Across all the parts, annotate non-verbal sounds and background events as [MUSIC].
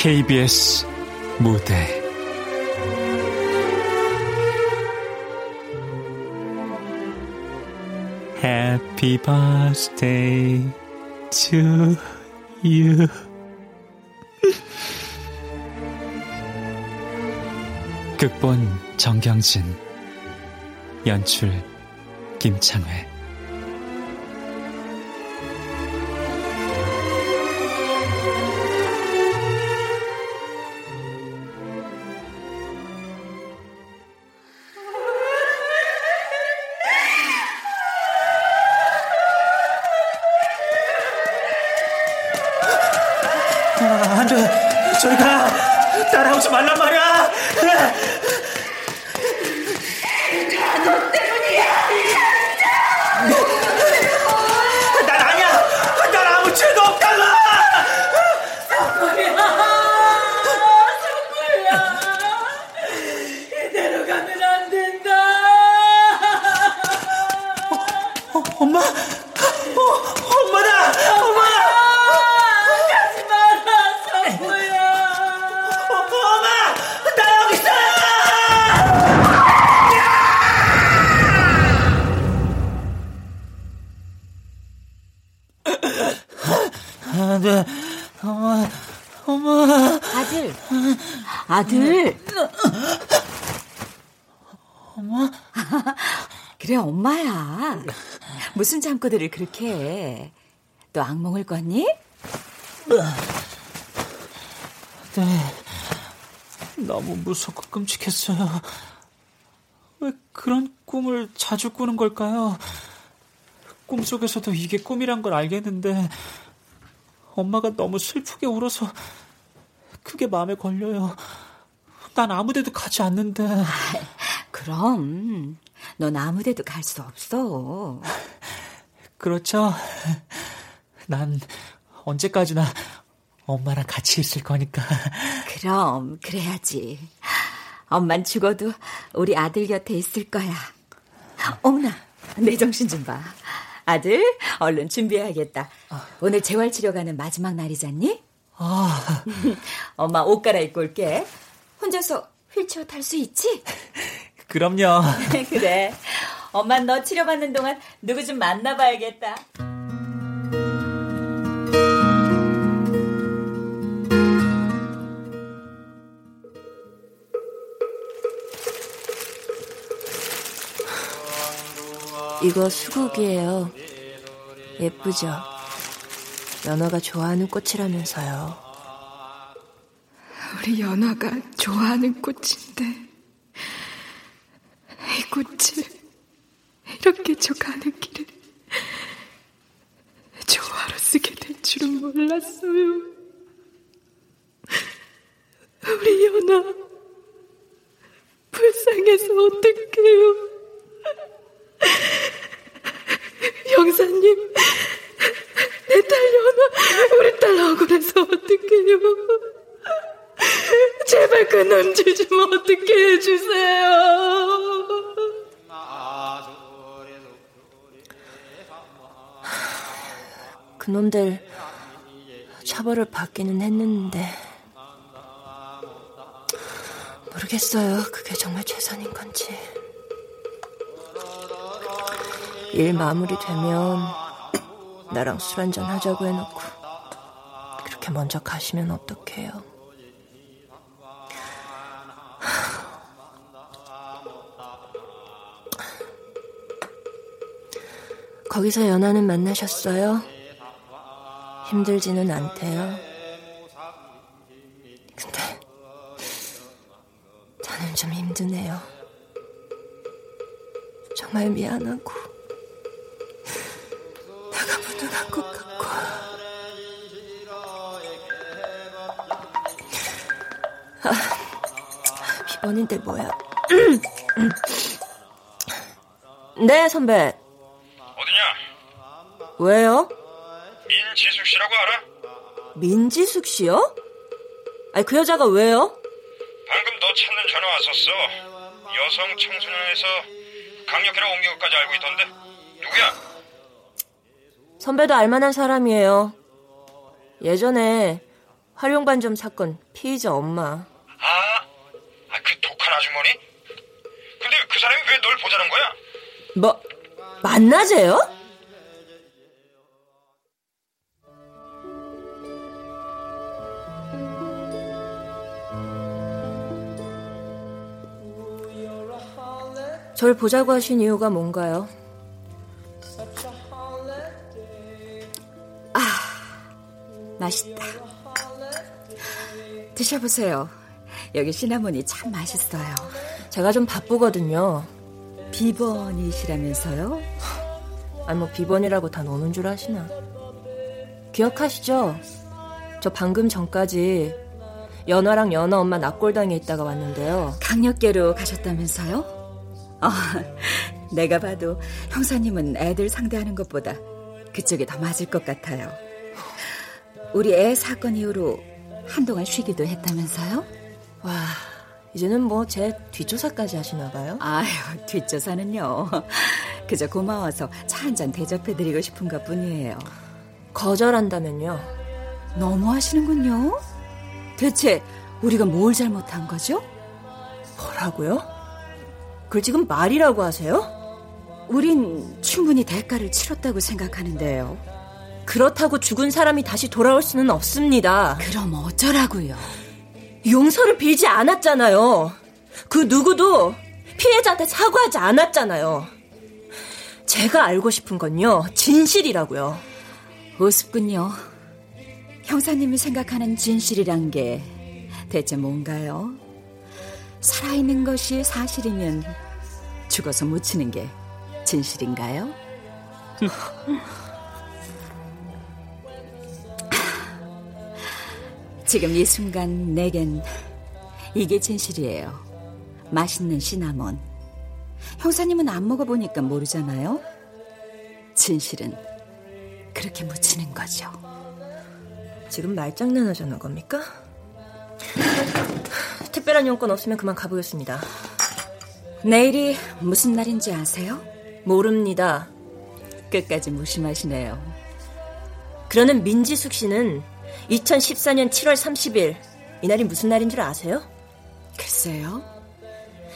KBS 무대 Happy birthday to you. 극본 정경진 연출 김창회 아들. 엄마? 그래, 엄마야. 무슨 잠꼬들을 그렇게 해. 또 악몽을 꿨니? 네. 너무 무섭고 끔찍했어요. 왜 그런 꿈을 자주 꾸는 걸까요? 꿈속에서도 이게 꿈이란 걸 알겠는데 엄마가 너무 슬프게 울어서 그게 마음에 걸려요. 난 아무데도 가지 않는데. [LAUGHS] 그럼 넌 아무데도 갈 수 없어. 그렇죠. 난 언제까지나 엄마랑 같이 있을 거니까. 그럼 그래야지. 엄만 죽어도 우리 아들 곁에 있을 거야. 어머나, 내 정신 좀 봐. 아들, 얼른 준비해야겠다. 오늘 재활치료 가는 마지막 날이잖니? 아, [LAUGHS] 엄마 옷 갈아입고 올게. 혼자서 휠체어 탈 수 있지? [LAUGHS] 그럼요. [LAUGHS] 그래. 엄마 너 치료받는 동안 누구 좀 만나봐야겠다. 이거 수국이에요. 예쁘죠? 연어가 좋아하는 꽃이라면서요. 우리 연화가 좋아하는 꽃인데 이 꽃을 이렇게 줘가는 길에 조화로 쓰게 될 줄은 몰랐어요. 우리 연화 불쌍해서 어떡해요. 영사님, 내 딸 연화, 우리 딸 억울해서 어떡해요. [LAUGHS] 제발 그 놈질 좀 어떻게 해주세요. 그놈들 처벌을 받기는 했는데 모르겠어요. 그게 정말 최선인 건지. 일 마무리되면 나랑 술 한잔 하자고 해놓고 그렇게 먼저 가시면 어떡해요. 거기서 연하는 만나셨어요? 힘들지는 않대요. 근데 저는 좀 힘드네요. 정말 미안하고 무능한 것 같고 아, 비번인데 뭐야? 네, 선배. 왜요? 민지숙 씨라고 알아? 민지숙 씨요? 아니, 그 여자가 왜요? 방금 너 찾는 전화 왔었어. 여성 청소년에서 강력회로 옮긴 것까지 알고 있던데. 누구야? 선배도 알만한 사람이에요. 예전에 활용반점 사건 피의자 엄마. 아, 아, 그 독한 아주머니? 근데 그 사람이 왜 널 보자는 거야? 뭐, 만나재요? 절 보자고 하신 이유가 뭔가요? 아, 맛있다. 드셔보세요. 여기 시나몬이 참 맛있어요. 제가 좀 바쁘거든요. 비번이시라면서요? 아니 뭐 비번이라고 다 노는 줄 아시나? 기억하시죠? 저 방금 전까지 연화랑 연화 엄마 납골당에 있다가 왔는데요. 강력계로 가셨다면서요? 어, [LAUGHS] 내가 봐도 형사님은 애들 상대하는 것보다 그쪽이 더 맞을 것 같아요. 우리 애 사건 이후로 한동안 쉬기도 했다면서요? 와, 이제는 뭐 제 뒷조사까지 하시나 봐요? 아유, 뒷조사는요. 그저 고마워서 차 한 잔 대접해드리고 싶은 것 뿐이에요. 거절한다면요? 너무 하시는군요. 대체 우리가 뭘 잘못한 거죠? 뭐라고요? 그걸 지금 말이라고 하세요? 우린 충분히 대가를 치렀다고 생각하는데요. 그렇다고 죽은 사람이 다시 돌아올 수는 없습니다. 그럼 어쩌라고요? 용서를 빌지 않았잖아요. 그 누구도 피해자한테 사과하지 않았잖아요. 제가 알고 싶은 건요, 진실이라고요. 우습군요. 형사님이 생각하는 진실이란 게 대체 뭔가요? 살아있는 것이 사실이면 죽어서 묻히는 게 진실인가요? 지금 이 순간 내겐 이게 진실이에요. 맛있는 시나몬. 형사님은 안 먹어보니까 모르잖아요? 진실은 그렇게 묻히는 거죠. 지금 말장난 하자는 겁니까? 특별한 용건 없으면 그만 가보겠습니다. 내일이 무슨 날인지 아세요? 모릅니다. 끝까지 무심하시네요. 그러는 민지숙 씨는 2014년 7월 30일 이날이 무슨 날인 줄 아세요? 글쎄요.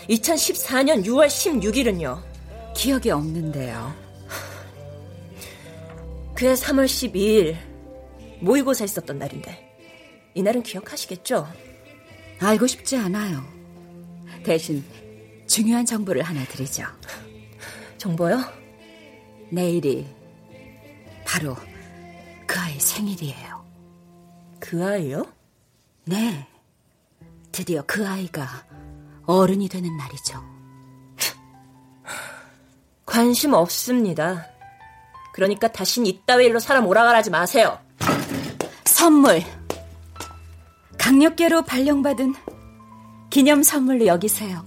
2014년 6월 16일은요. 기억이 없는데요. 그해 3월 12일 모의고사 있었던 날인데 이날은 기억하시겠죠? 알고 싶지 않아요. 대신 중요한 정보를 하나 드리죠. 정보요? 내일이 바로 그 아이 생일이에요. 그 아이요? 네. 드디어 그 아이가 어른이 되는 날이죠. 관심 없습니다. 그러니까 다신 이따위 일로 사람 오라가라지 마세요. 선물. 강력계로 발령받은 기념 선물로 여기세요.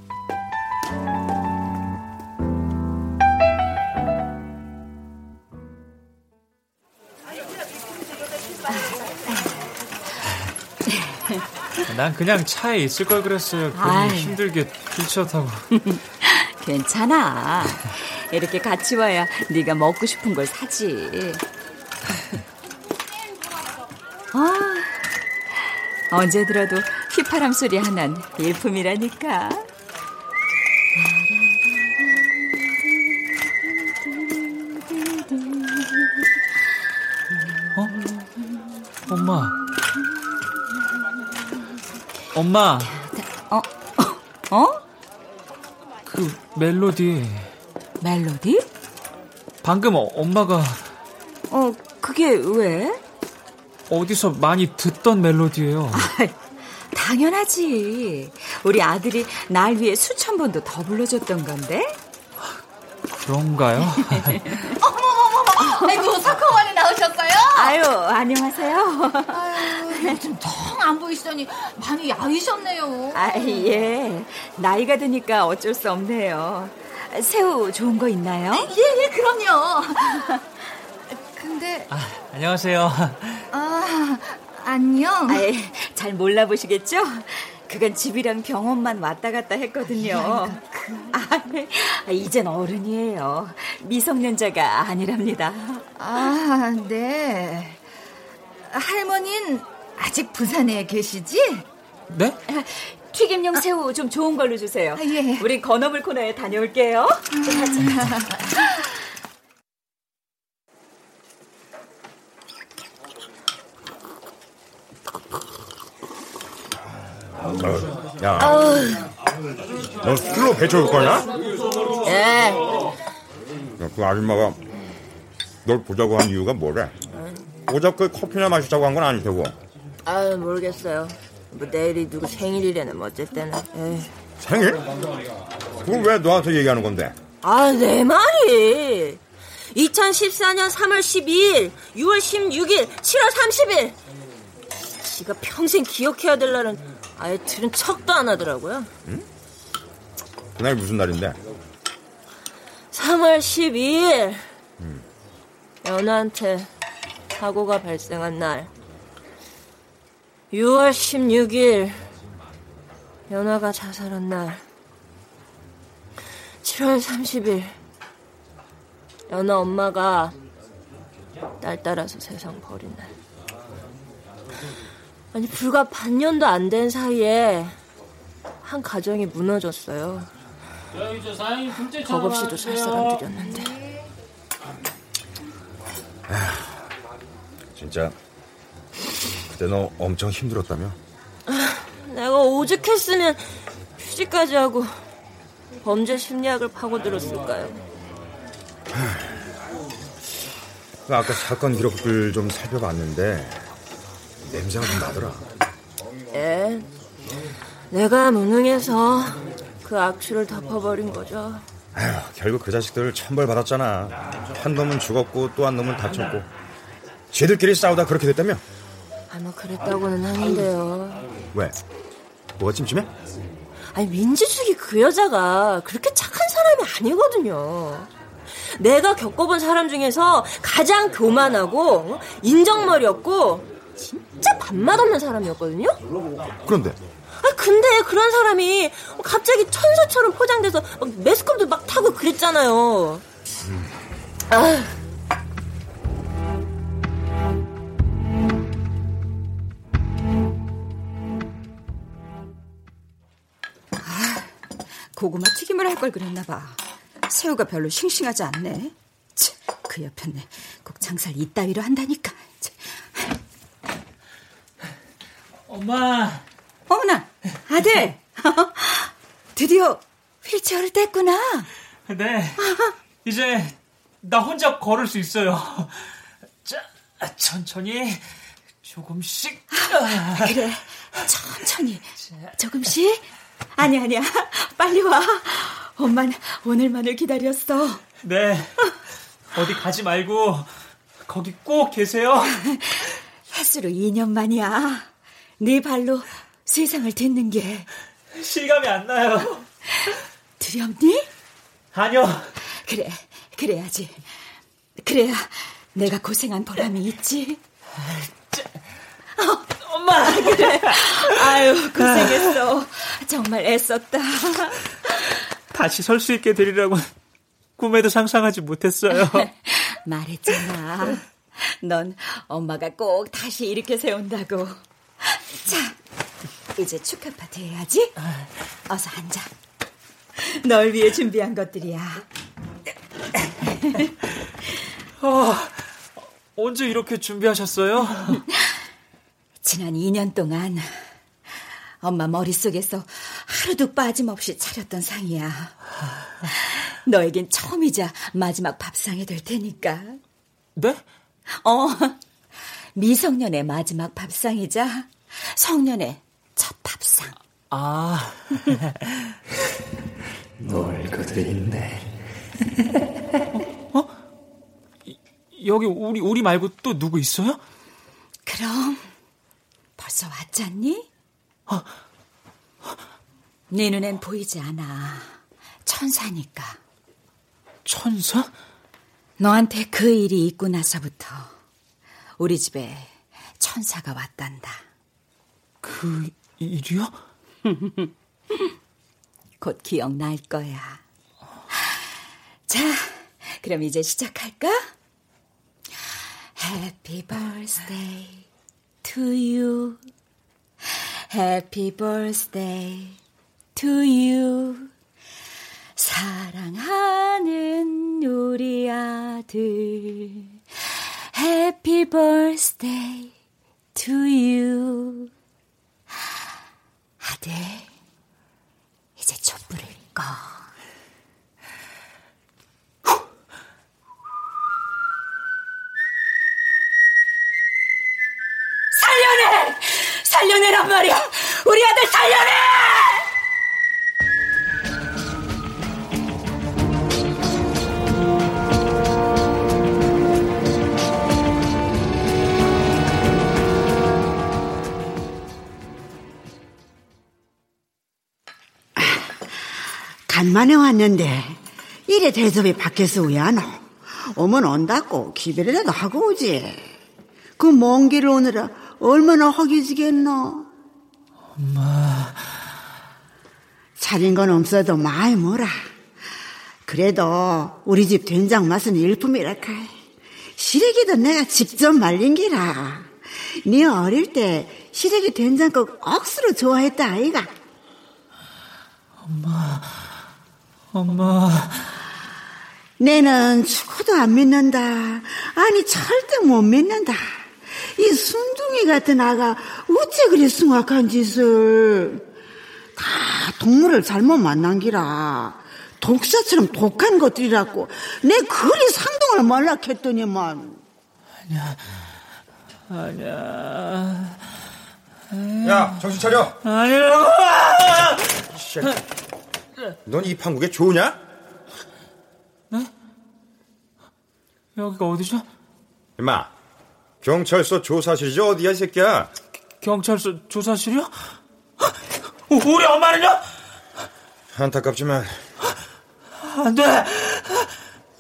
난 그냥 차에 있을 걸 그랬어요. 괜히 힘들게 휠체어 타고. [LAUGHS] 괜찮아. 이렇게 같이 와야 네가 먹고 싶은 걸 사지. [LAUGHS] 아, 언제 들어도 휘파람 소리 하나는 일품이라니까. 어? 엄마. 엄마. 어? 어? 그 멜로디. 멜로디? 방금 어, 엄마가 어, 그게 왜? 어디서 많이 듣던 멜로디예요. 아, 당연하지. 우리 아들이 날 위해 수천 번도 더 불러줬던 건데. 그런가요? [LAUGHS] 어머머머머! 아이고, 석호원에 나오셨어요? 아유, 안녕하세요. 아유, 텅안 보이시더니 많이 야위셨네요. 아, 예. 나이가 드니까 어쩔 수 없네요. 새우 좋은 거 있나요? 예, 예, 그럼요. 근데 아, 안녕하세요. 아, 안녕. 아, 예, 잘 몰라보시겠죠? 그건 집이랑 병원만 왔다 갔다 했거든요. 아, 네. 아, 이젠 어른이에요. 미성년자가 아니랍니다. 아, 네. 할머니는 아직 부산에 계시지? 네? 튀김용 새우 좀 좋은 걸로 주세요. 아, 예. 우린 건어물 코너에 다녀올게요. 야, 너 술로 배쳐올 거냐? 예. 야, 그 아줌마가 널 보자고 한 이유가 뭐래? 어저께 커피나 마시자고 한 건 아닐 테고. 아 모르겠어요. 뭐 내일이 누구 생일이래는 뭐 어쨌든. 에이. 생일? 그걸 왜 너한테 얘기하는 건데? 아, 내 말이. 2014년 3월 12일, 6월 16일, 7월 30일. 지가 평생 기억해야 될 날은 아예 들은 척도 안 하더라고요. 그날 무슨 날인데? 3월 12일. 연아한테 사고가 발생한 날. 6월 16일. 연아가 자살한 날. 7월 30일. 연아 엄마가 딸 따라서 세상 버린 날. 아니, 불과 반년도 안 된 사이에 한 가정이 무너졌어요. 겁없이도 살 사람 들였는데. 진짜 그때 너 엄청 힘들었다며? 내가 오죽했으면 휴직까지 하고 범죄 심리학을 파고들었을까요? 그 아까 사건 기록들 좀 살펴봤는데 냄새가 좀 나더라. 예. 내가 무능해서 그 악취를 덮어버린 거죠. 아휴, 결국 그 자식들 천벌 받았잖아. 한 놈은 죽었고 또 한 놈은 다쳤고. 쟤들끼리 싸우다 그렇게 됐다며? 아마 그랬다고는 하는데요. 왜? 뭐가 찜찜해? 아니 민지숙이 그 여자가 그렇게 착한 사람이 아니거든요. 내가 겪어본 사람 중에서 가장 교만하고 인정머리였고 진짜 밥맛 없는 사람이었거든요. 그런데 아 근데 그런 사람이 갑자기 천사처럼 포장돼서 막 매스컴도 막 타고 그랬잖아요. 아. 고구마 튀김을 할 걸 그랬나 봐. 새우가 별로 싱싱하지 않네. 치, 그 옆에는 꼭 장사를 이따위로 한다니까. 치. 엄마. 어머나, 아들. [LAUGHS] 드디어 휠체어를 뗐구나. 네. 이제 나 혼자 걸을 수 있어요. 자, 천천히 조금씩. 그래, 천천히 조금씩. 아니 아니야, 빨리 와. 엄마는 오늘만을 기다렸어. 네. 어디 가지 말고 거기 꼭 계세요. 횟수로 2년 만이야. 네 발로 세상을 듣는 게 실감이 안 나요. 두렵니? 아니요. 그래, 그래야지. 그래야 내가 고생한 보람이 있지. 어, 엄마. 그래. 아유, 고생했어. 정말 애썼다. 다시 설 수 있게 되리라고 꿈에도 상상하지 못했어요. [LAUGHS] 말했잖아. 넌 엄마가 꼭 다시 일으켜 세운다고. 자, 이제 축하 파티 해야지. 어서 앉아. 널 위해 준비한 것들이야. 어, 언제 이렇게 준비하셨어요? 지난 2년 동안 엄마 머릿속에서 하루도 빠짐없이 차렸던 상이야. 너에겐 처음이자 마지막 밥상이 될 테니까. 네? 어, 미성년의 마지막 밥상이자 성년의 첫 밥상. 아. [LAUGHS] 놀고들 있네. 어? 어? 여기 우리 우리 말고 또 누구 있어요? 그럼 벌써 왔잖니? 어. 네 눈엔 보이지 않아. 천사니까. 천사? 너한테 그 일이 있고 나서부터 우리 집에 천사가 왔단다. 그 일이요? [LAUGHS] 곧 기억날 거야. 자, 그럼 이제 시작할까? Happy birthday to you. Happy birthday to you. 사랑하는 우리 아들. Happy birthday to you. 아들, 이제 촛불을 꺼. 살려내! 살려내란 말이야! 우리 아들 살려내! 간만에 왔는데 이래 대접이 밖에서 왜 안 오? 오면 온다고 기별이라도 하고 오지. 그 먼 길을 오느라 얼마나 허기지겠노? 엄마. 차린 건 없어도 많이 뭐라. 그래도 우리 집 된장 맛은 일품이랄까. 시래기도 내가 직접 말린 기라. 네 어릴 때 시래기 된장국 억수로 좋아했다 아이가. 엄마, 엄마. 내는 죽어도 안 믿는다. 아니 절대 못 믿는다. 이 순둥이 같은 아가 어째 그리 숭악한 짓을. 다 동물을 잘못 만난 기라. 독사처럼 독한 것들이라고. 내 그리 상동을 말락했더니만. 아니야. 아니야. 야 정신 차려. 아니라고 넌 이 판국에 좋으냐? 네? 여기가 어디죠? 임마 경찰서 조사실이죠 어디야 이 새끼야 경찰서 조사실이요? 우리 엄마는요? 안타깝지만 안 돼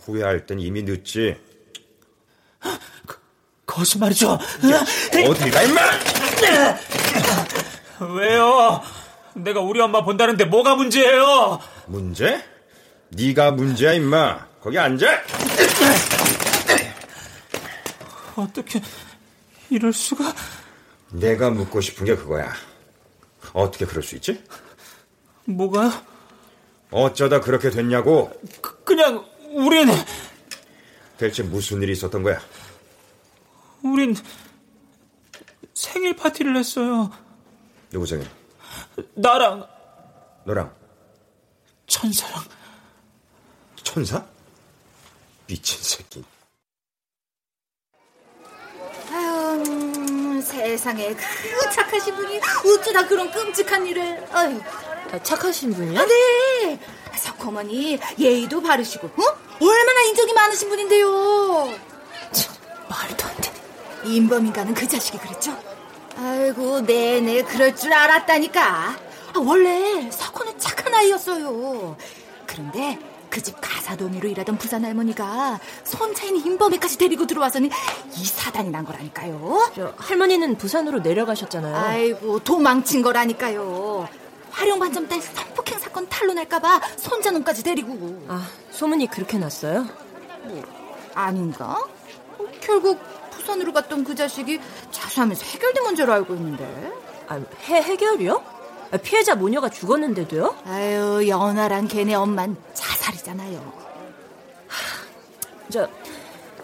후회할 땐 이미 늦지 거짓말이죠 어디가 임마 왜요? 내가 우리 엄마 본다는데 뭐가 문제예요? 문제? 네가 문제야 임마 거기 앉아 어떻게 이럴 수가 내가 묻고 싶은 게 그거야 어떻게 그럴 수 있지? 뭐가요? 어쩌다 그렇게 됐냐고 그, 그냥 우린 대체 무슨 일이 있었던 거야? 우린 생일 파티를 했어요 누구 생일? 나랑 너랑 천사랑 천사? 미친 새끼 아유, 음, 세상에 그 착하신 분이 어쩌다 그런 끔찍한 일을. 아유. 아, 착하신 분이요? 아, 네. 석어머니 예의도 바르시고, 어? 얼마나 인정이 많으신 분인데요. 참, 말도 안 돼. 임범인가는 그 자식이 그랬죠? 아이고, 네네, 그럴 줄 알았다니까. 아, 원래 석호는 착한 아이였어요. 그런데 그 집 가사도우미로 일하던 부산 할머니가 손자인 임범이까지 데리고 들어와서는 이 사단이 난 거라니까요. 저, 할머니는 부산으로 내려가셨잖아요. 아이고, 도망친 거라니까요. 화룡반점 딸 성폭행 사건 탄로날까봐 손자놈까지 데리고. 아, 소문이 그렇게 났어요? 뭐, 아닌가? 어, 결국 부산으로 갔던 그 자식이 자수하면서 해결된 문제로 알고 있는데. 아, 해, 해결이요? 아, 피해자 모녀가 죽었는데도요? 아유, 연하랑 걔네 엄만 자살이잖아요. 저,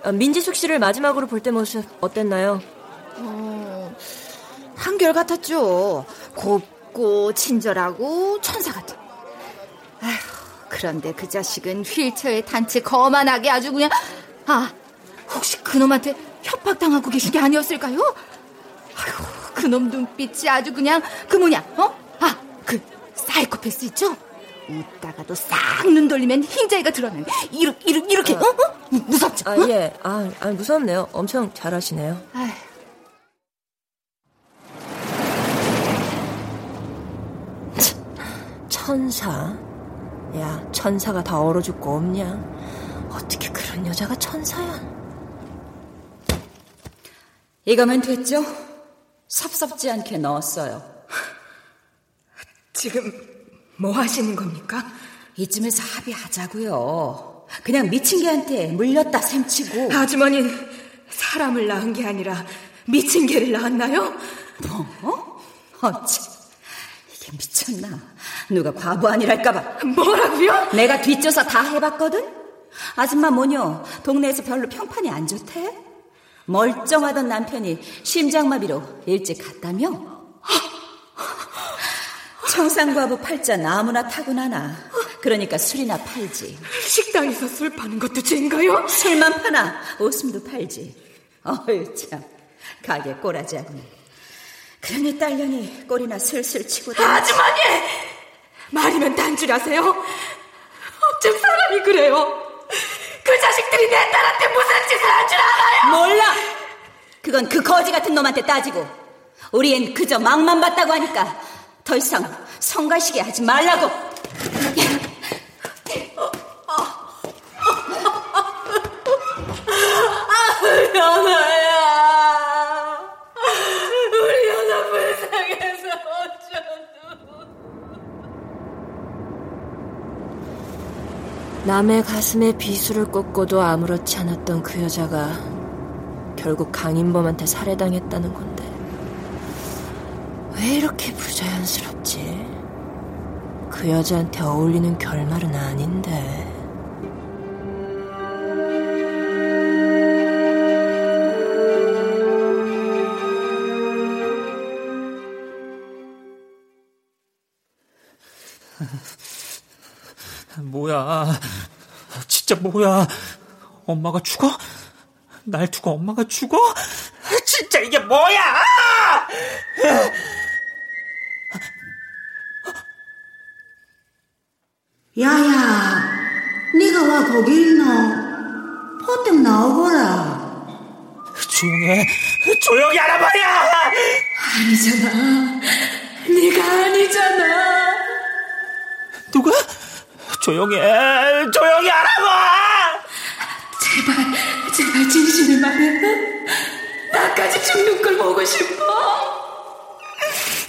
아, 민지숙 씨를 마지막으로 볼 때 모습 어땠나요? 어, 한결 같았죠. 곱고 친절하고 천사 같은. 아휴, 그런데 그 자식은 휠체어에 단체 거만하게 아주 그냥 아 혹시 그놈한테 협박당하고 계신 게 아니었을까요? 아이고, 그놈 눈빛이 아주 그냥 그 뭐냐, 어? 아, 그 사이코패스 있죠? 웃다가도 싹 눈 돌리면 흰자위가 드러난 이렇게 이렇게, 이렇게 아, 어? 어? 무섭죠? 아, 어? 예, 아, 아 무섭네요. 엄청 잘하시네요. 천사? 야, 천사가 다 얼어 죽고 없냐? 어떻게 그런 여자가 천사야? 이거면 됐죠? 섭섭지 않게 넣었어요. 지금 뭐 하시는 겁니까? 이쯤에서 합의하자고요. 그냥 미친 개한테 물렸다 셈치고. 아주머니는 사람을 낳은 게 아니라 미친 개를 낳았나요? 뭐? 어찌 이게 미쳤나? 누가 과부 아니랄까봐. 뭐라고요? 내가 뒷조사 다 해봤거든? 아줌마 뭐뇨? 동네에서 별로 평판이 안 좋대? 멀쩡하던 남편이 심장마비로 일찍 갔다며? 청산과부 팔자 아무나 타고나나. 그러니까 술이나 팔지. 식당에서 술 파는 것도 죄인가요? 술만 파나 웃음도 팔지. 어휴 참 가게 꼬라지 하구나. 그러니 딸년이 꼬리나 슬슬 치고 다니 아주머니! 말이면 단줄하세요. 어쩜 사람이 그래요? 그 자식들이 내 딸한테 무슨 짓을 한 줄 알아요? 몰라. 그건 그 거지 같은 놈한테 따지고 우리 엔 그저 막만 봤다고 하니까 더 이상 성가시게 하지 말라고. 아, 연아야. 우리 연아 불쌍해서 어쩌노. 남의 가슴에 비수를 꽂고도 아무렇지 않았던 그 여자가 결국 강인범한테 살해당했다는 건데 왜 이렇게 부자연스럽지? 그 여자한테 어울리는 결말은 아닌데. [LAUGHS] 뭐야? 진짜 뭐야? 엄마가 죽어? 날 두고 엄마가 죽어? 진짜 이게 뭐야? 야야, 네가 와 거기 있노? 포뜩 나오거라. 조용해. 조용히 말이야! 아니잖아. 네가 아니잖아. 누가? 조용해. 조용히 하라고! 제발, 제발 진실을 말해. 나까지 죽는 걸 보고 싶어.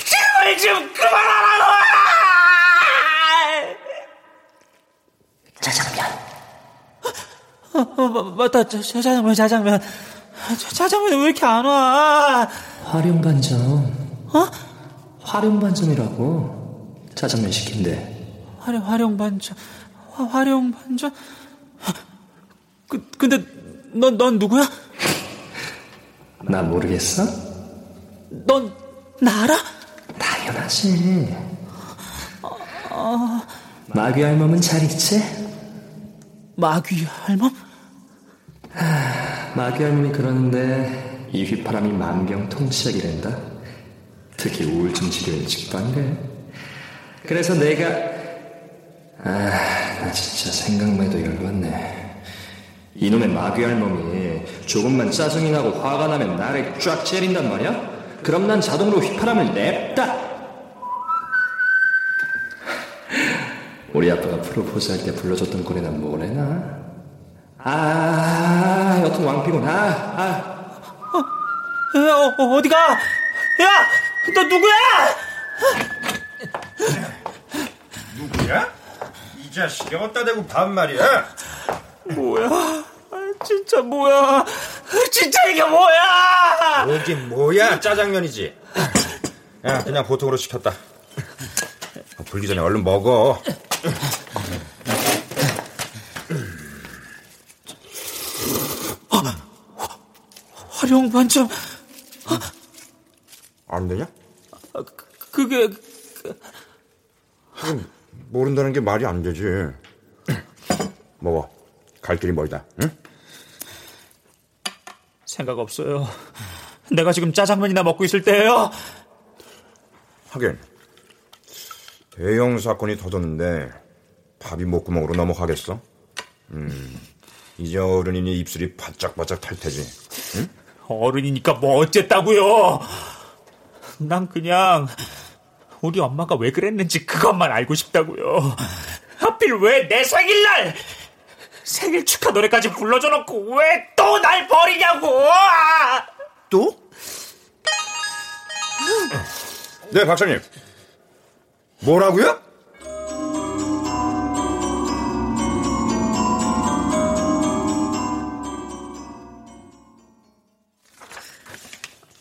제발 좀 그만하라고! 짜장면. 어, 어, 맞다. 자, 짜장면, 짜장면. 짜장면 왜 이렇게 안 와? 활용반점. 어? 활용반점이라고. 짜장면 시킨대. 활용, 활용 반전. 화, 활용 반전. 그, 근데, 넌, 넌 누구야? 나 모르겠어? 넌, 나 알아? 당연하지. 어, 마귀 할멈은 잘 있지? 마귀 할멈? 마귀 할멈이 그러는데 이 휘파람이 만병통치약이란다. 특히 우울증 치료에 직방이래. 그래서 내가 아, 나 진짜 생각만 해도 열받네. 이놈의 마귀 할멈이 조금만 짜증이 나고 화가 나면 나를 쫙 째린단 말이야? 그럼 난 자동으로 휘파람을 냅다. 우리 아빠가 프로포즈 할 때 불러줬던 거리나 뭐래나? 아, 여튼 왕피곤. 아, 아. 어, 어, 어, 어디가? 야! 너 누구야? 누구야? 이 자식이 어디다 대고 반말이야? 뭐야? 아, 진짜 뭐야? 진짜 이게 뭐야? 뭐긴 뭐야? 짜장면이지. 야, 그냥 보통으로 시켰다. 불기 전에 얼른 먹어. 활용 반점. 안 되냐? 그게 하긴 모른다는 게 말이 안 되지. [COUGHS] 먹어. 갈 길이 멀다. 응? 생각 없어요. 내가 지금 짜장면이나 먹고 있을 때예요. 하긴 대형 사건이 터졌는데 밥이 목구멍으로 넘어가겠어? 음, 이제 어른이니 입술이 바짝바짝 탈 테지. 응? 어른이니까 뭐 어쨌다고요? 난 그냥 우리 엄마가 왜 그랬는지 그것만 알고 싶다고요. 하필 왜 내 생일날 생일 축하 노래까지 불러줘 놓고 왜 또 날 버리냐고! 또? 네, 박사님. 뭐라고요?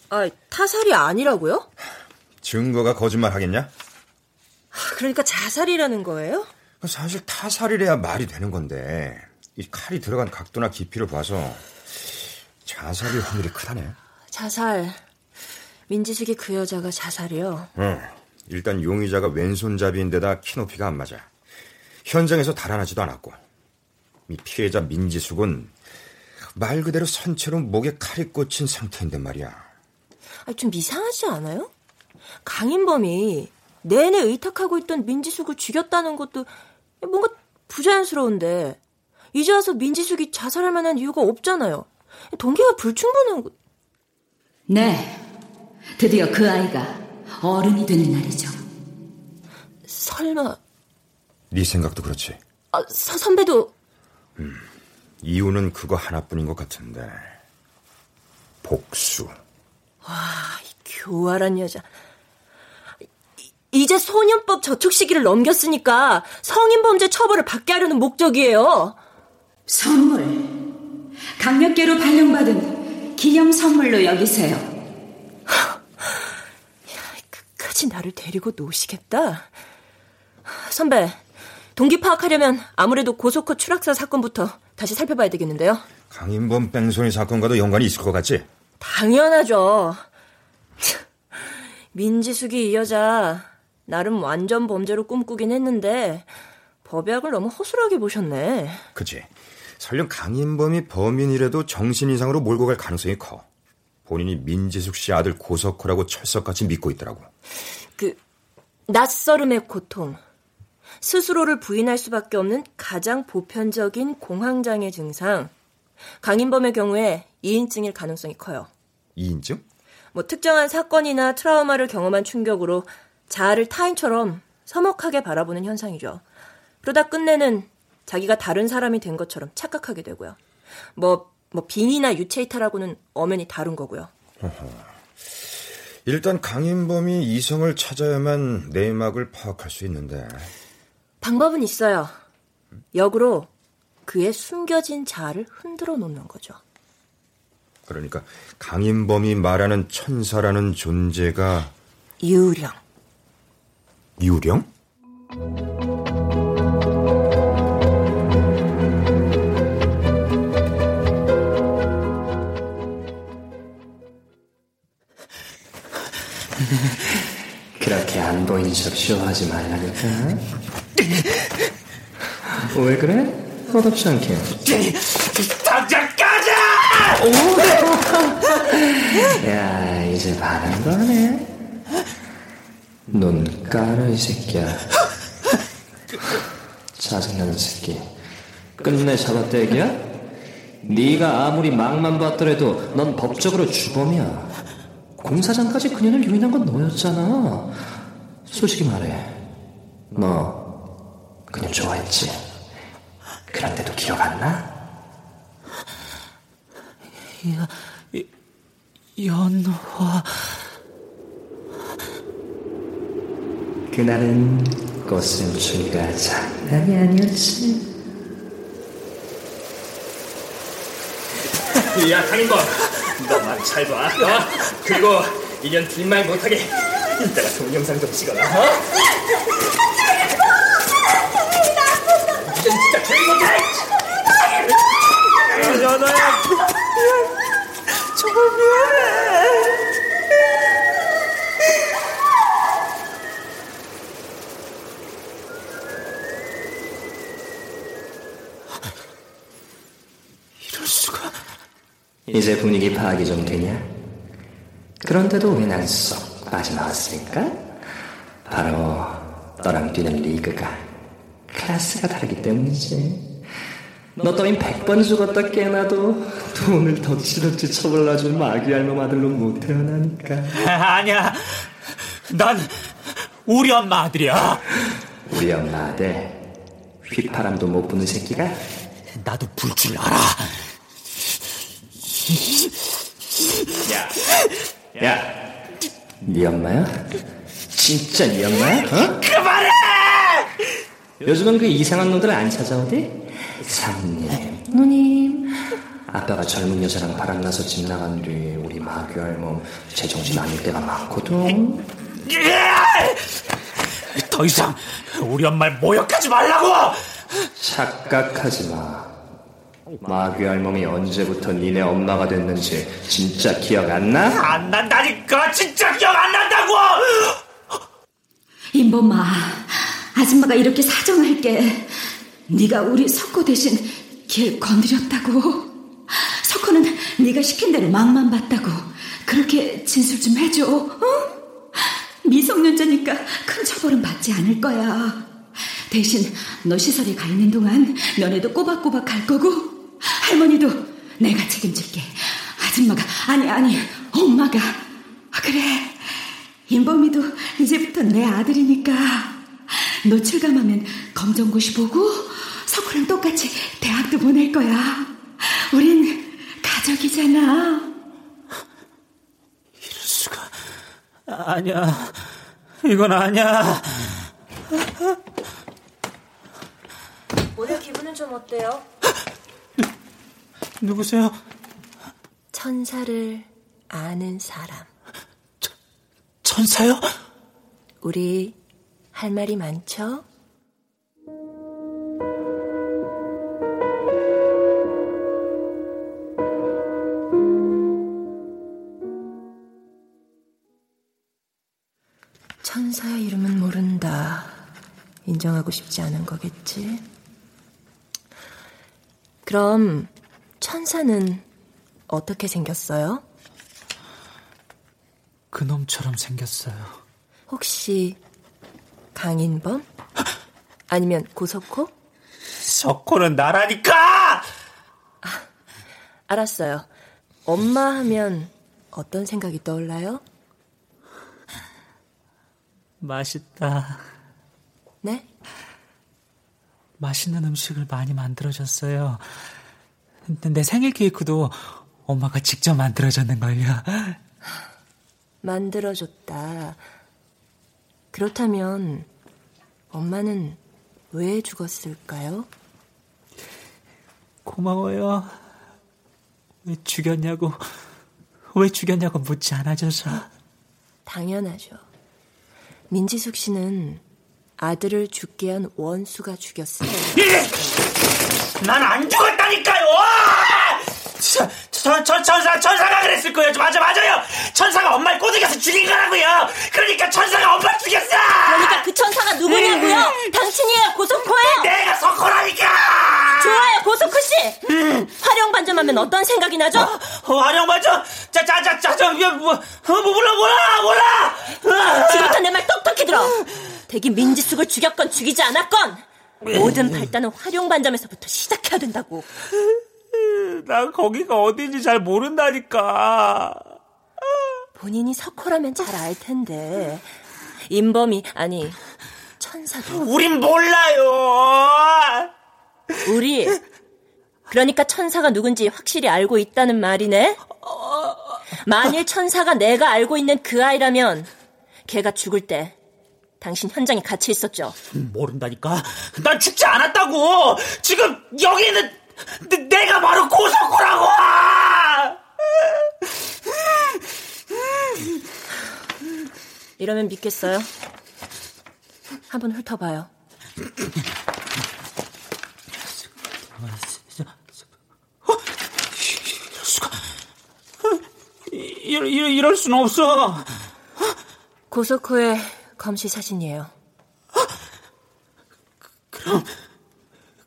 아, 타살이 아니라고요? 증거가 거짓말 하겠냐? 그러니까 자살이라는 거예요? 사실 타살이래야 말이 되는 건데 이 칼이 들어간 각도나 깊이를 봐서 자살일 확률이 크다네. 자살. 민지숙이 그 여자가 자살이요. 응. 일단 용의자가 왼손잡이인데다 키 높이가 안 맞아. 현장에서 달아나지도 않았고. 이 피해자 민지숙은 말 그대로 선체로 목에 칼이 꽂힌 상태인데 말이야. 아, 좀 이상하지 않아요? 강인범이 내내 의탁하고 있던 민지숙을 죽였다는 것도 뭔가 부자연스러운데 이제 와서 민지숙이 자살할 만한 이유가 없잖아요. 동기가 불충분한 거. 네. 드디어 그 아이가 어른이 되는 날이죠. 설마 네 생각도 그렇지. 아, 서, 선배도 음, 이유는 그거 하나뿐인 것 같은데. 복수. 와, 이 교활한 여자. 이제 소년법 저촉 시기를 넘겼으니까 성인 범죄 처벌을 받게 하려는 목적이에요. 선물. 강력계로 발령받은 기념 선물로 여기세요. [LAUGHS] 끝까지 나를 데리고 노시겠다. 선배, 동기 파악하려면 아무래도 고속호 추락사 사건부터 다시 살펴봐야 되겠는데요. 강인범 뺑소니 사건과도 연관이 있을 것 같지? 당연하죠. 민지숙이 이 여자 나름 완전 범죄로 꿈꾸긴 했는데 법약을 너무 허술하게 보셨네. 그치. 설령 강인범이 범인이라도 정신 이상으로 몰고 갈 가능성이 커. 본인이 민지숙 씨 아들 고석호라고 철석같이 믿고 있더라고. 그 낯설음의 고통. 스스로를 부인할 수밖에 없는 가장 보편적인 공황장애 증상. 강인범의 경우에 2인증일 가능성이 커요. 2인증? 뭐 특정한 사건이나 트라우마를 경험한 충격으로 자아를 타인처럼 서먹하게 바라보는 현상이죠. 그러다 끝내는 자기가 다른 사람이 된 것처럼 착각하게 되고요. 뭐, 뭐 빙이나 유체이탈하고는 엄연히 다른 거고요. 어허. 일단 강인범이 이성을 찾아야만 내막을 파악할 수 있는데. 방법은 있어요. 역으로 그의 숨겨진 자아를 흔들어 놓는 거죠. 그러니까 강인범이 말하는 천사라는 존재가 유령. 유령? 그렇게 안 보이는 척 쇼하지 말라니까. 왜 그래? 허덥지 않게. 당장 가자! 야, 이제 반한 거네. 눈 깔아, 이 새끼야. 짜증나는 새끼. 끝내 잡아떼기야? 네가 아무리 막만 봤더라도 넌 법적으로 주범이야. 공사장까지 그년을 유인한 건 너였잖아. 솔직히 말해. 너 그냥 좋아했지. 그런데도 기억 안 나? 야, 연화. 그날은 꽃샘추위가 장난이 아니었지. [LAUGHS] 야, 강인범. 너만 잘 봐. 어? 그리고 인연 뒷말 못하게 이따가 동영상 좀 찍어라. 어? 진짜 조용히 못해! 연아야. 정말 미안해. 이럴 수가. 이제 분위기 파악이 좀 되냐? 그런데도 왜난쏙 빠져나왔을까? 바로 너랑 뛰는 리그가 클래스가 다르기 때문이지. 너 따윈 백번 죽었다 깨나도 돈을 덕지덕지 처벌놔줄 마귀할 놈 아들로 못 태어나니까. [LAUGHS] 아니야. 난 우리 엄마 아들이야. 우리 엄마 아들 휘파람도 못 부는 새끼가 나도 불 줄 알아. 야, 야, 네 엄마야? 진짜 네 엄마야? 어? 그만해! 요즘은 그 이상한 놈들 안 찾아오대? 사모님, 누님. 아빠가 젊은 여자랑 바람나서 집 나간 뒤 우리 마귀 할멈 제정신 아닐 때가 많거든. 더 이상 우리 엄마를 모욕하지 말라고! 착각하지 마. 마귀 할멈이 언제부터 니네 엄마가 됐는지 진짜 기억 안 나? 안 난다니까 진짜 기억 안 난다고! 인범아, 아줌마가 이렇게 사정할게. 네가 우리 석호 대신 걔 건드렸다고. 석호는 네가 시킨 대로 막만 봤다고. 그렇게 진술 좀 해줘. 어? 미성년자니까 큰 처벌은 받지 않을 거야. 대신 너 시설에 가 있는 동안 너네도 꼬박꼬박 갈 거고 할머니도 내가 책임질게. 아줌마가 아니 아니 엄마가 아, 그래 인범이도 이제부터 내 아들이니까 노출감하면 검정고시 보고 석호랑 똑같이 대학도 보낼 거야. 우린 가족이잖아. 아니야. 이건 아니야. 오늘 기분은 좀 어때요? 누구세요? 천사를 아는 사람. 천사요? 우리 할 말이 많죠? 천사의 이름은 모른다. 인정하고 싶지 않은 거겠지? 그럼 천사는 어떻게 생겼어요? 그놈처럼 생겼어요. 혹시 강인범? 아니면 고석호? 석호는 나라니까! 알았어요. 엄마 하면 어떤 생각이 떠올라요? 맛있다. 네? 맛있는 음식을 많이 만들어줬어요. 근데 내 생일 케이크도 엄마가 직접 만들어줬는걸요. 만들어줬다. 그렇다면 엄마는 왜 죽었을까요? 고마워요. 왜 죽였냐고, 왜 죽였냐고 묻지 않아줘서. 당연하죠. 민지숙 씨는 아들을 죽게 한 원수가 죽였어요. 난안 죽었다니까요! 천, 천, 천, 천사, 천사가 그랬을 거예요. 맞아, 맞아요! 천사가 엄마를 꼬드겨서 죽인 거라고요! 그러니까 천사가 엄마를 죽였어! 그러니까 그 천사가 누구냐고요? 당신이에요, 고석호예요! 내가 석호라니까! 좋아요, 고석호 씨! 활용 반점하면 어떤 생각이 나죠? 어, 활용 반점? 자, 자, 자, 자, 저, 뭐, 뭐, 뭐, 몰라, 몰라, 몰라! 지금부터 내 말 똑똑히 들어! 대기 민지숙을 죽였건 죽이지 않았건 모든 발단은 활용 반점에서부터 시작해야 된다고. [LAUGHS] 나 거기가 어딘지 잘 모른다니까. 본인이 석호라면 잘 알 텐데. 인범이 아니 천사도. 우린 몰라요. 우리 그러니까 천사가 누군지 확실히 알고 있다는 말이네. 만일 천사가 내가 알고 있는 그 아이라면 걔가 죽을 때 당신 현장에 같이 있었죠. 모른다니까. 난 죽지 않았다고. 지금 여기 있는 내, 내가 바로 고석호라고. 이러면 믿겠어요? 한번 훑어봐요. 이럴 수가. 이럴, 이럴, 순 없어. 고석호의 검시 사진이에요. 그럼,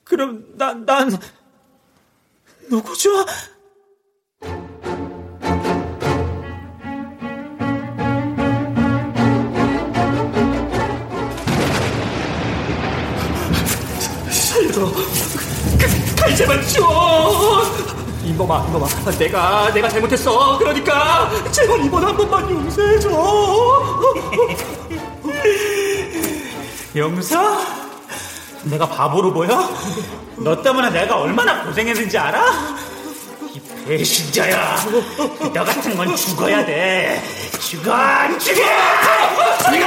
그럼 난, 난 누구죠? 살려줘. 칼 제발 줘. 이범아, 이범아, 내가 내가 잘못했어. 그러니까 제발 이번 한 번만 용서해줘. 영서? 내가 바보로 보여? 너 때문에 내가 얼마나 고생했는지 알아? 이 배신자야. 너 같은 건 죽어야 돼. 죽어! 죽여! 죽여!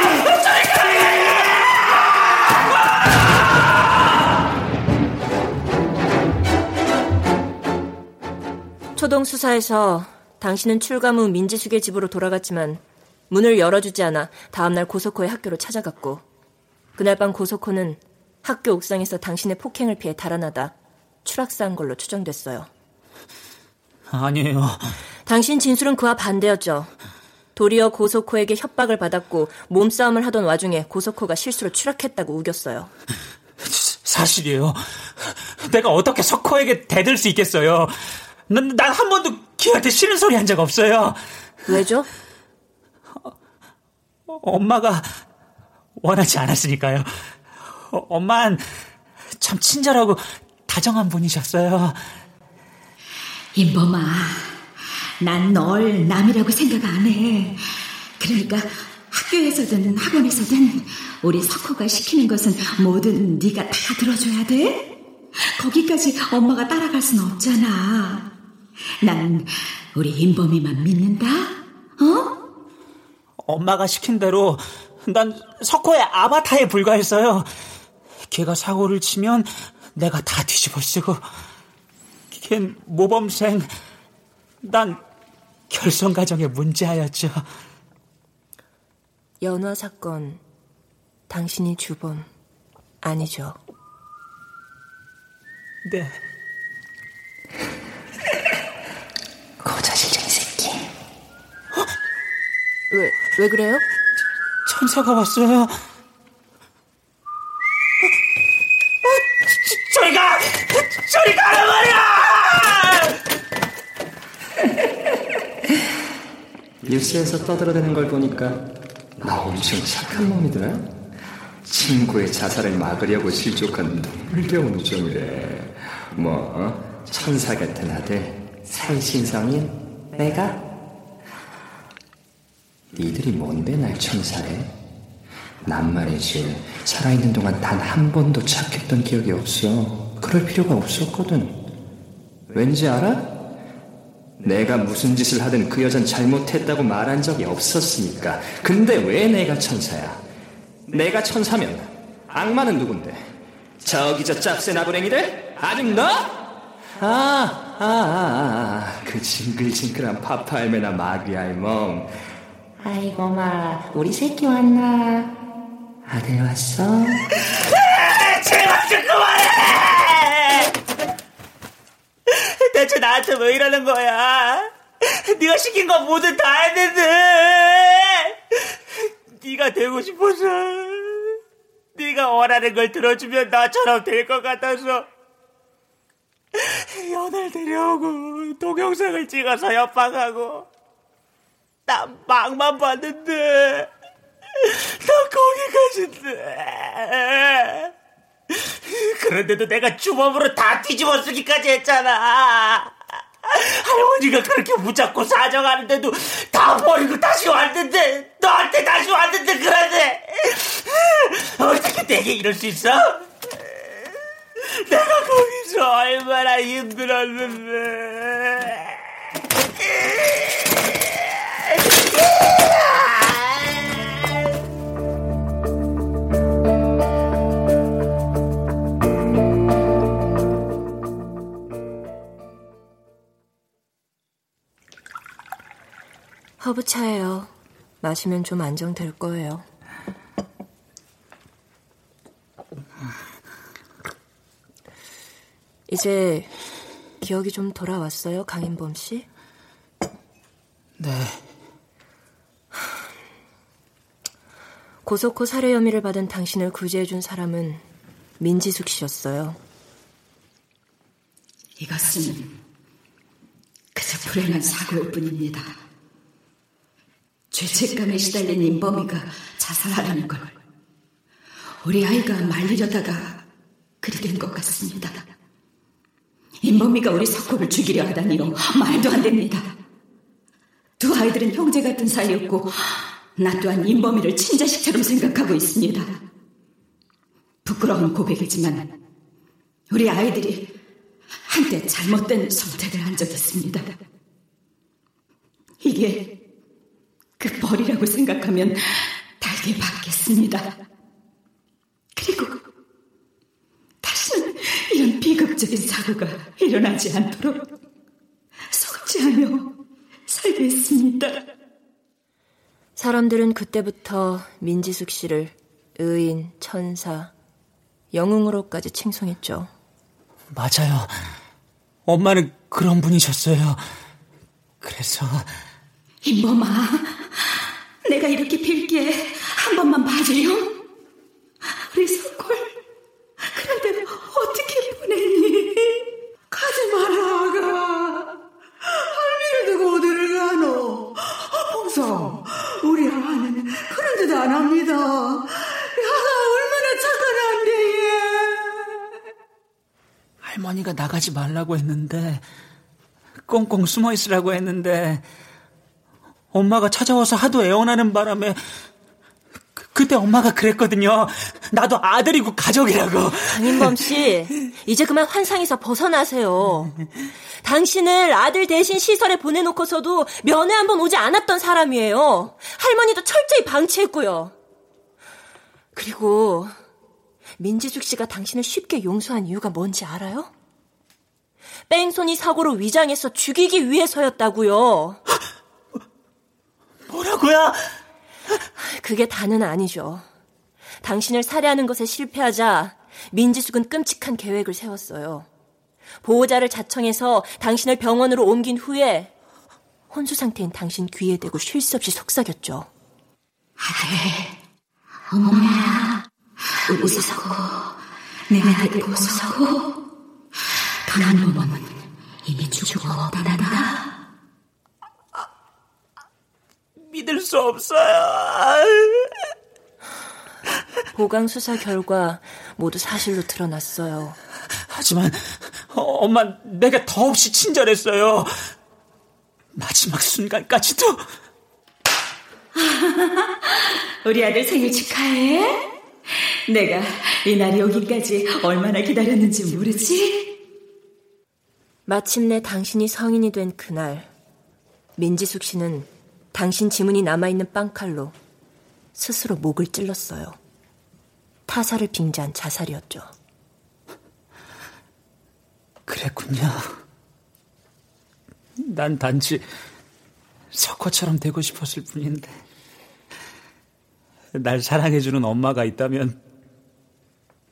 초동 수사에서 당신은 출감 후 민지숙의 집으로 돌아갔지만 문을 열어주지 않아 다음날 고소코의 학교로 찾아갔고 그날 밤 고소코는 학교 옥상에서 당신의 폭행을 피해 달아나다 추락사한 걸로 추정됐어요. 아니에요. 당신 진술은 그와 반대였죠. 도리어 고소코에게 협박을 받았고 몸싸움을 하던 와중에 고소코가 실수로 추락했다고 우겼어요. 사실이에요. 내가 어떻게 석호에게 대들 수 있겠어요. 난 한 번도 기한테 싫은 소리 한 적 없어요. 왜죠? 엄마가 원하지 않았으니까요. 어, 엄만 참 친절하고 다정한 분이셨어요. 인범아, 난 널 남이라고 생각 안 해. 그러니까 학교에서든 학원에서든 우리 석호가 시키는 것은 뭐든 네가 다 들어줘야 돼. 거기까지 엄마가 따라갈 순 없잖아. 난 우리 인범이만 믿는다. 어? 엄마가 시킨 대로 난 석호의 아바타에 불과했어요. 걔가 사고를 치면 내가 다 뒤집어 쓰고 걘 모범생 난 결성 과정의 문제하였죠. 연화 사건 당신이 주범 아니죠? 네. 고자질쟁이 새끼. 왜, 왜 그래요? 천사가 왔어요. 저리 가! 저리 가란 말이야! [LAUGHS] 뉴스에서 떠들어대는 걸 보니까 나 엄청 착한 놈이더라. 친구의 자살을 막으려고 실족한 눈물겨운 우정이래. 뭐 어? 천사 같은 아들, 살신성인 내가? 니들이 뭔데 날 천사래? 난 말이지 살아있는 동안 단 한 번도 착했던 기억이 없어. 그럴 필요가 없었거든. 왠지 알아? 내가 무슨 짓을 하든 그 여잔 잘못했다고 말한 적이 없었으니까. 근데 왜 내가 천사야? 내가 천사면 악마는 누군데? 저기 저 짭새 나부랭이들? 아직 너? 아, 아, 아, 아, 그 징글징글한 파파알메나 마귀아의 몸. 아이고, 마, 우리 새끼 왔나? 아들 왔어? 제발 좀 그만해! 대체 나한테 왜 이러는 거야? 네가 시킨 거 뭐든 다 했는데 네가 되고 싶어서 네가 원하는 걸 들어주면 나처럼 될 것 같아서 연을 데려오고 동영상을 찍어서 협박하고 난 막만 봤는데 나 거기까지인데 그런데도 내가 주먹으로 다 뒤집어 쓰기까지 했잖아. 할머니가 그렇게 무잡고 사정하는데도 다 버리고 다시 왔는데 너한테 다시 왔는데 그러네. 어떻게 내게 이럴 수 있어? 내가 거기서 얼마나 힘들었는데. 허브차예요. 마시면 좀 안정될 거예요. 이제 기억이 좀 돌아왔어요, 강인범 씨? 네. 고소코 살해 혐의를 받은 당신을 구제해준 사람은 민지숙 씨였어요. 이것은 그저 불행한 사고일 뿐입니다. 죄책감에 시달린 인범이가 자살하라는 걸 우리 아이가 말리려다가 그리 된 것 같습니다. 인범이가 우리 석호를 죽이려 하다니요. 말도 안 됩니다. 두 아이들은 형제 같은 사이였고 나 또한 인범이를 친자식처럼 생각하고 있습니다. 부끄러운 고백이지만 우리 아이들이 한때 잘못된 선택을 한 적이 있습니다. 이게 그 벌이라고 생각하면 달게 받겠습니다. 그리고 다시는 이런 비극적인 사고가 일어나지 않도록 속죄하며 살겠습니다. 사람들은 그때부터 민지숙 씨를 의인, 천사, 영웅으로까지 칭송했죠. 맞아요. 엄마는 그런 분이셨어요. 그래서 임범아, 내가 이렇게 빌게 한 번만 봐줘요. 우리 석골 그런데 어떻게 보냈니? 가지 마라 아가. 할미를 두고 어디를 가노? 봉성, 우리 아는 그런 짓 안 합니다. 야가 얼마나 착한 안데 할머니가 나가지 말라고 했는데 꽁꽁 숨어 있으라고 했는데 엄마가 찾아와서 하도 애원하는 바람에 그, 그때 엄마가 그랬거든요. 나도 아들이고 가족이라고. 강인범 씨, 이제 그만 환상에서 벗어나세요. 당신을 아들 대신 시설에 보내놓고서도 면회 한 번 오지 않았던 사람이에요. 할머니도 철저히 방치했고요. 그리고 민지숙 씨가 당신을 쉽게 용서한 이유가 뭔지 알아요? 뺑소니 사고로 위장해서 죽이기 위해서였다고요. 뭐라고요? 그게 다는 아니죠. 당신을 살해하는 것에 실패하자 민지숙은 끔찍한 계획을 세웠어요. 보호자를 자청해서 당신을 병원으로 옮긴 후에 혼수 상태인 당신 귀에 대고 쉴 새 없이 속삭였죠. 아들, 어머야, 우리 서고 내 아들 보서고 강한 몸은 이미 없단다. 믿을 수 없어요. 보강 수사 결과 모두 사실로 드러났어요. 하지만 어, 엄마 내가 더없이 친절했어요. 마지막 순간까지도. [LAUGHS] 우리 아들 생일 축하해. 내가 이 날이 오기까지 얼마나 기다렸는지 모르지? 마침내 당신이 성인이 된 그날, 민지숙 씨는 당신 지문이 남아있는 빵칼로 스스로 목을 찔렀어요. 타사를 빙자한 자살이었죠. 그랬군요. 난 단지 석호처럼 되고 싶었을 뿐인데. 날 사랑해주는 엄마가 있다면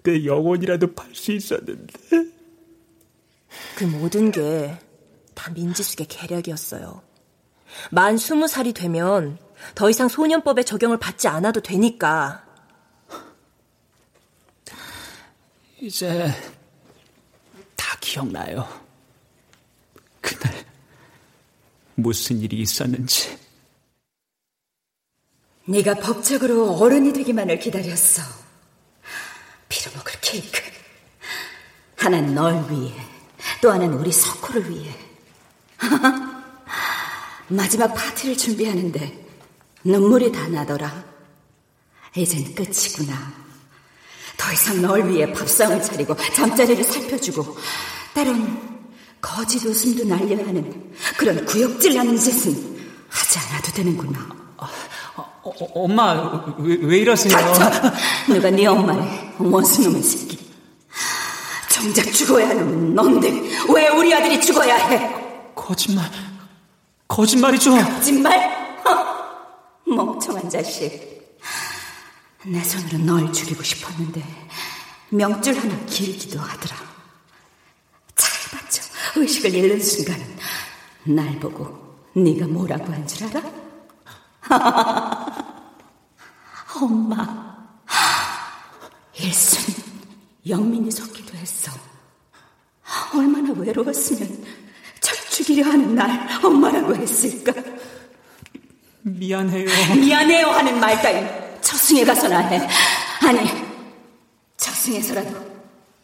내 영혼이라도 팔 수 있었는데. 그 모든 게 다 민지숙의 계략이었어요. 만 스무 살이 되면 더 이상 소년법의 적용을 받지 않아도 되니까. 이제 다 기억나요. 그날 무슨 일이 있었는지. 네가 법적으로 어른이 되기만을 기다렸어. 빌어먹을 케이크. 하나는 널 위해, 또 하나는 우리 석호를 위해. [LAUGHS] 마지막 파티를 준비하는데 눈물이 다 나더라. 이젠 끝이구나. 더 이상 널 위해 밥상을 차리고 잠자리를 살펴주고 때론 거짓 웃음도 날려 하는 그런 구역질 나는 짓은 하지 않아도 되는구나. 어, 어, 엄마 왜, 왜 이러세요? 닥쳐! 누가 네 엄마래 원수놈의 새끼. 정작 죽어야 하는 넌데 왜 우리 아들이 죽어야 해? 거짓말, 거짓말이죠. 거짓말? 허, 멍청한 자식. 내 손으로 널 죽이고 싶었는데 명줄 하나 길기도 하더라. 잘 맞춰 의식을 잃는 순간 날 보고 네가 뭐라고 한 줄 알아? [LAUGHS] 엄마 일순 영민이 섞기 도 했어. 얼마나 외로웠으면 절 죽이려 하는 날 엄마라고 했을까? 미안해요. 미안해요 하는 말 따윈 저승에 가서나 해. 아니, 저승에서라도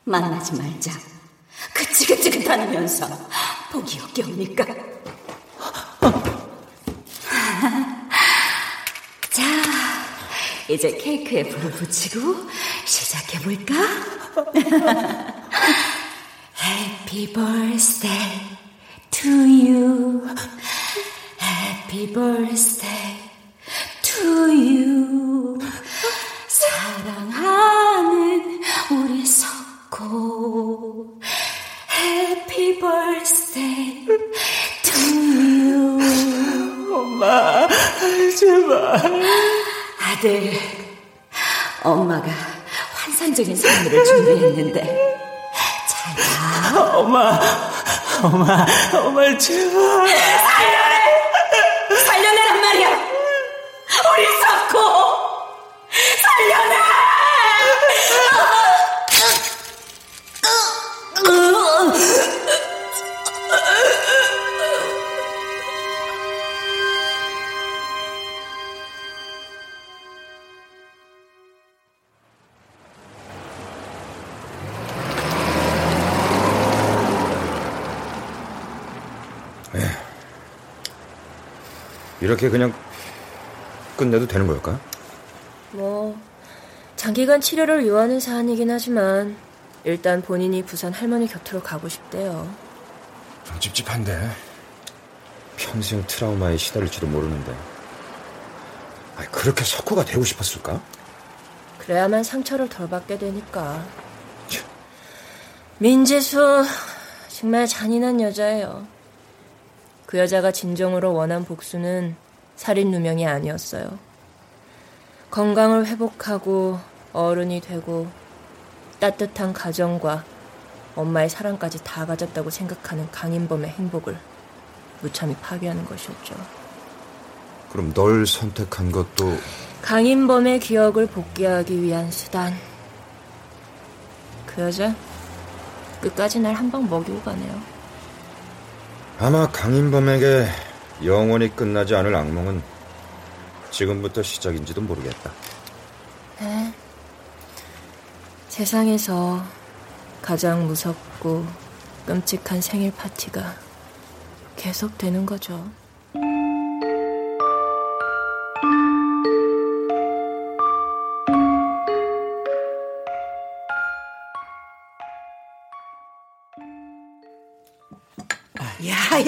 만나지 말자. 그치그치긋하면서 복이 없게옵니까? [LAUGHS] 자, 이제 케이크에 불을 붙이고 시작해볼까? Happy birthday to you. Happy birthday to you. 사랑하는 우리 석호. Happy birthday to you. 엄마, 제발. 아들, 엄마가 환상적인 선물을 준비했는데 잘 봐. 엄마, 엄마, 엄마 제발. 살려내! 살려내란 말이야! 우리 석호! 살려내! 이렇게 그냥 끝내도 되는 걸까? 뭐 장기간 치료를 요하는 사안이긴 하지만 일단 본인이 부산 할머니 곁으로 가고 싶대요. 좀 찝찝한데 평생 트라우마에 시달릴지도 모르는데 아니, 그렇게 석호가 되고 싶었을까? 그래야만 상처를 덜 받게 되니까. 민지수 정말 잔인한 여자예요. 그 여자가 진정으로 원한 복수는 살인 누명이 아니었어요. 건강을 회복하고 어른이 되고 따뜻한 가정과 엄마의 사랑까지 다 가졌다고 생각하는 강인범의 행복을 무참히 파괴하는 것이었죠. 그럼 널 선택한 것도 강인범의 기억을 복귀하기 위한 수단. 그 여자 끝까지 날 한 방 먹이고 가네요. 아마 강인범에게 영원히 끝나지 않을 악몽은 지금부터 시작인지도 모르겠다. 네. 세상에서 가장 무섭고 끔찍한 생일 파티가 계속되는 거죠.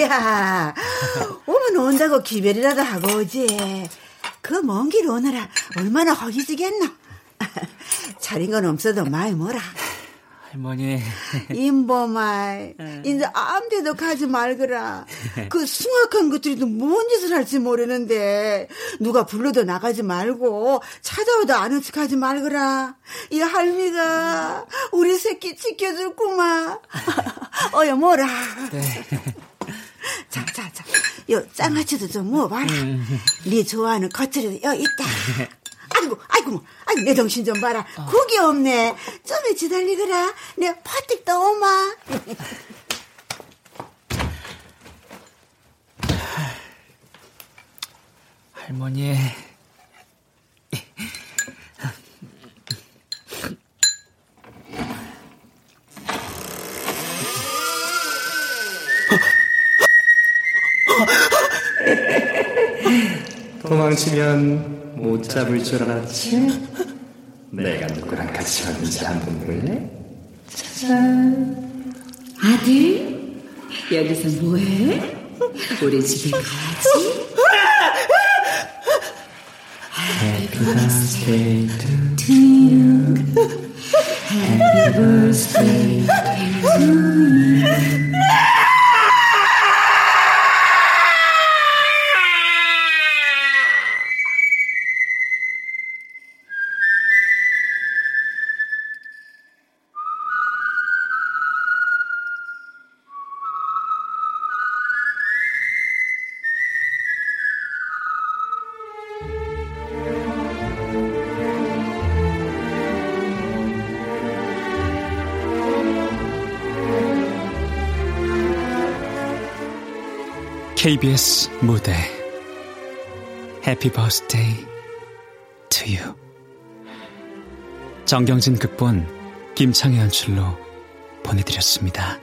야야 오면 온다고 기별이라도 하고 오지. 그 먼 길 오느라 얼마나 허기지겠노? [LAUGHS] 차린 건 없어도 많이 뭐라. 할머니. 인범아 이제 아무 데도 가지 말거라. 그 숭악한 것들이 또 뭔 짓을 할지 모르는데 누가 불러도 나가지 말고 찾아오도 아는 척 하지 말거라. 이 할미가 우리 새끼 지켜줄구만. [LAUGHS] 어여 뭐라. 네. 자, 자, 자. 요 짱아치도 좀 모아봐라. 네 좋아하는 겉절이도 여 있다. 아이고, 아이고, 아이고, 내 정신 좀 봐라. 국이 없네. 좀에 지달리거라. 내가 파틱 떠오마. 할머니. 도망치면 못 잡을 줄 알았지? 내가 누구랑 같이 왔는지 한번 볼래? 짜잔. 아들, 여기서 뭐해? 우리 집에 가야지. Happy birthday to to you. Happy birthday to you. KBS 무대 해피 버스데이 투 유. 정경진 극본 김창희 연출로 보내드렸습니다.